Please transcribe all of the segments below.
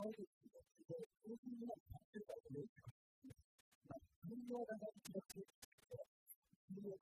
そういうふうにやってたわけです。まあ、運用が大事だけど、運用が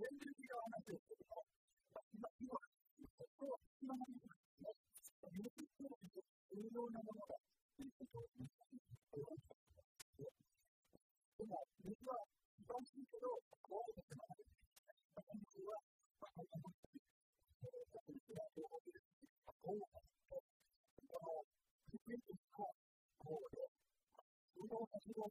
全然違う話ですけども、今、今、ここは今までのですね、有機教育と重要なものだということを皆さんても、動活動の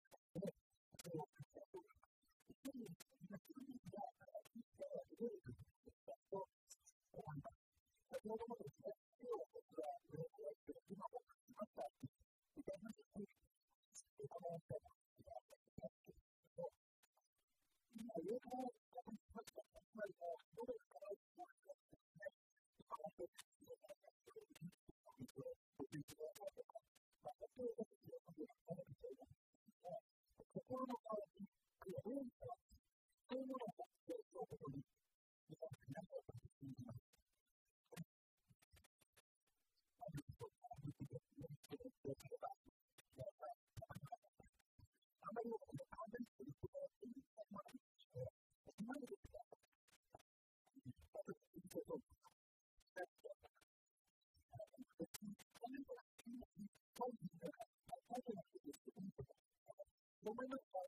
Lord woman of God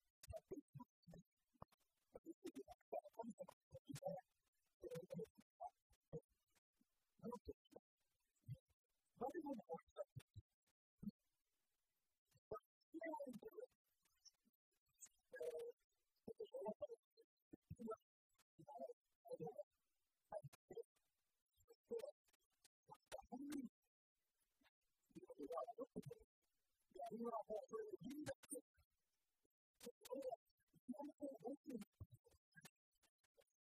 今はもうそれでいいんだって。そこを、今の方を持っている。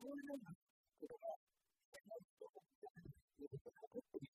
そういうようなことが、今の方を持っている。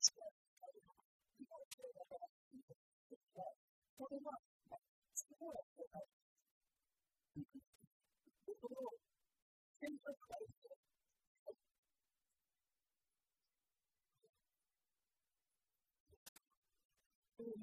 すごい、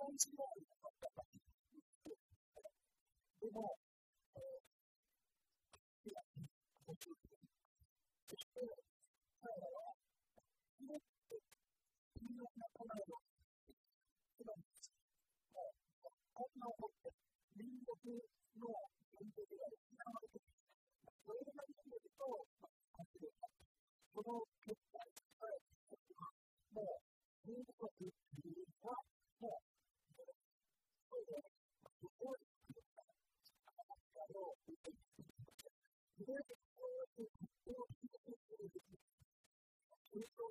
本人は良かったかでも、えー、そして彼らは、すごく微妙な考えを、う、こんな起こって、民族の伝統では失われている。それが見ると、活力が、その結果、彼らては、もう、民族というよりは、important to the world. And so,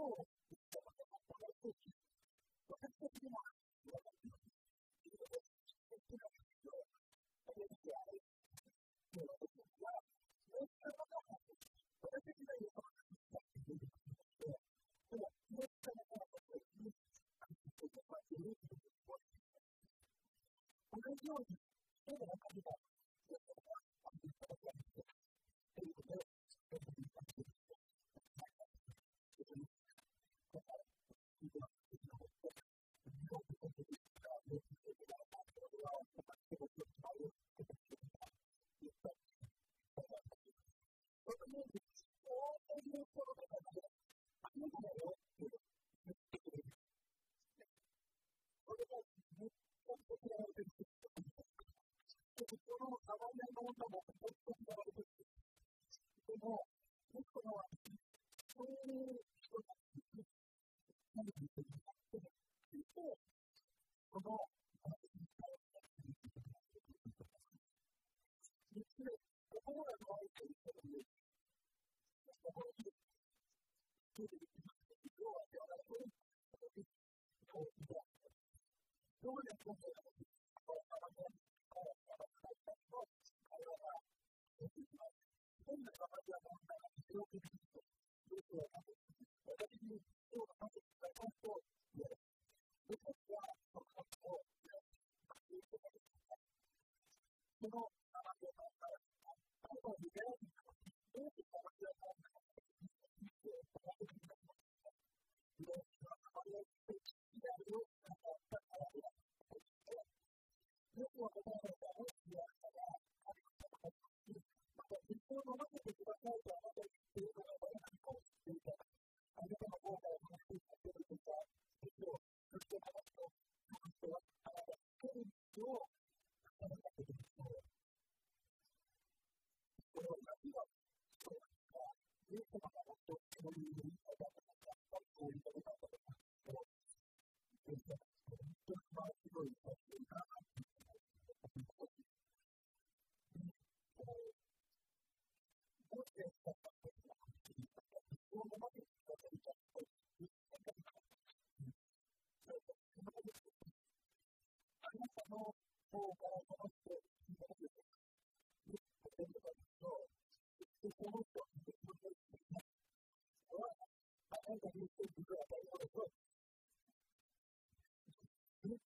full んなも本当にやられでも、僕は、そういう人たちに、何のいの、に、そてどういう本日は、本来は問題が必要不可と、ループに今日い what you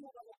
people that will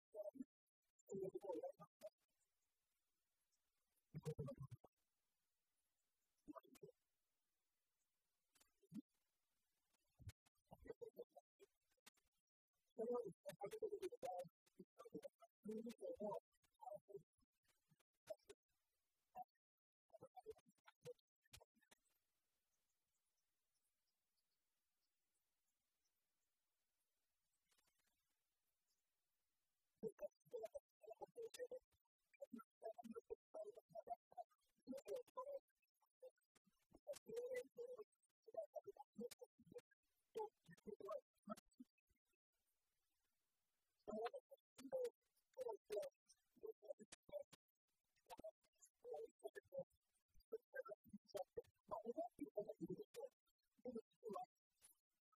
ということを、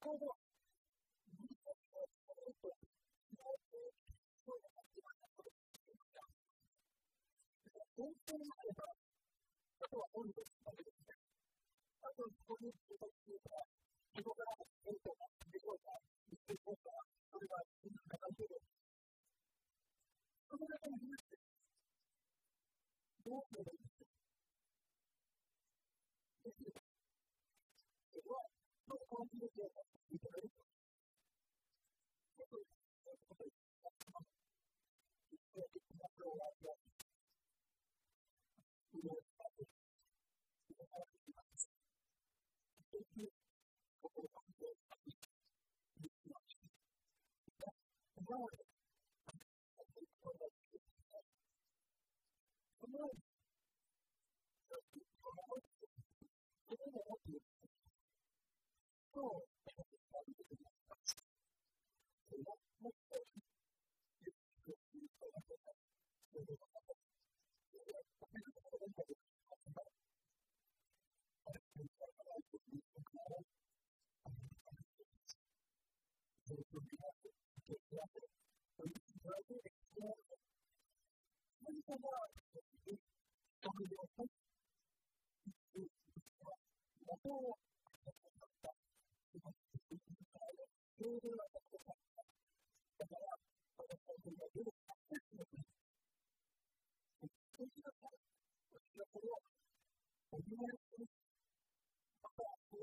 この、日本の人々と、そういう立場になるというか、本当にあれば、あとは本日だけですね。あと、ここに、こここれを、お祝いする。また、それ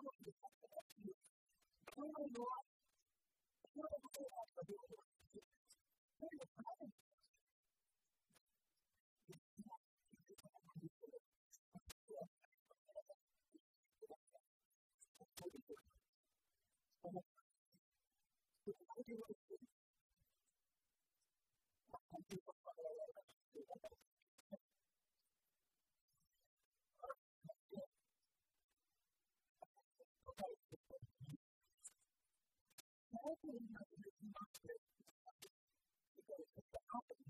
のに、私に、このような、このことをあったということです。Because the company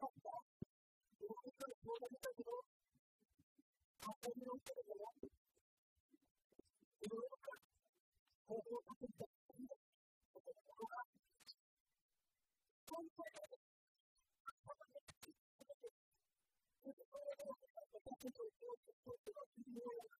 かった。でも本当にこうなりたけど、発展の人だから、いろいろか、方法を立てたりとか、そういうことが、本当に、Thank you.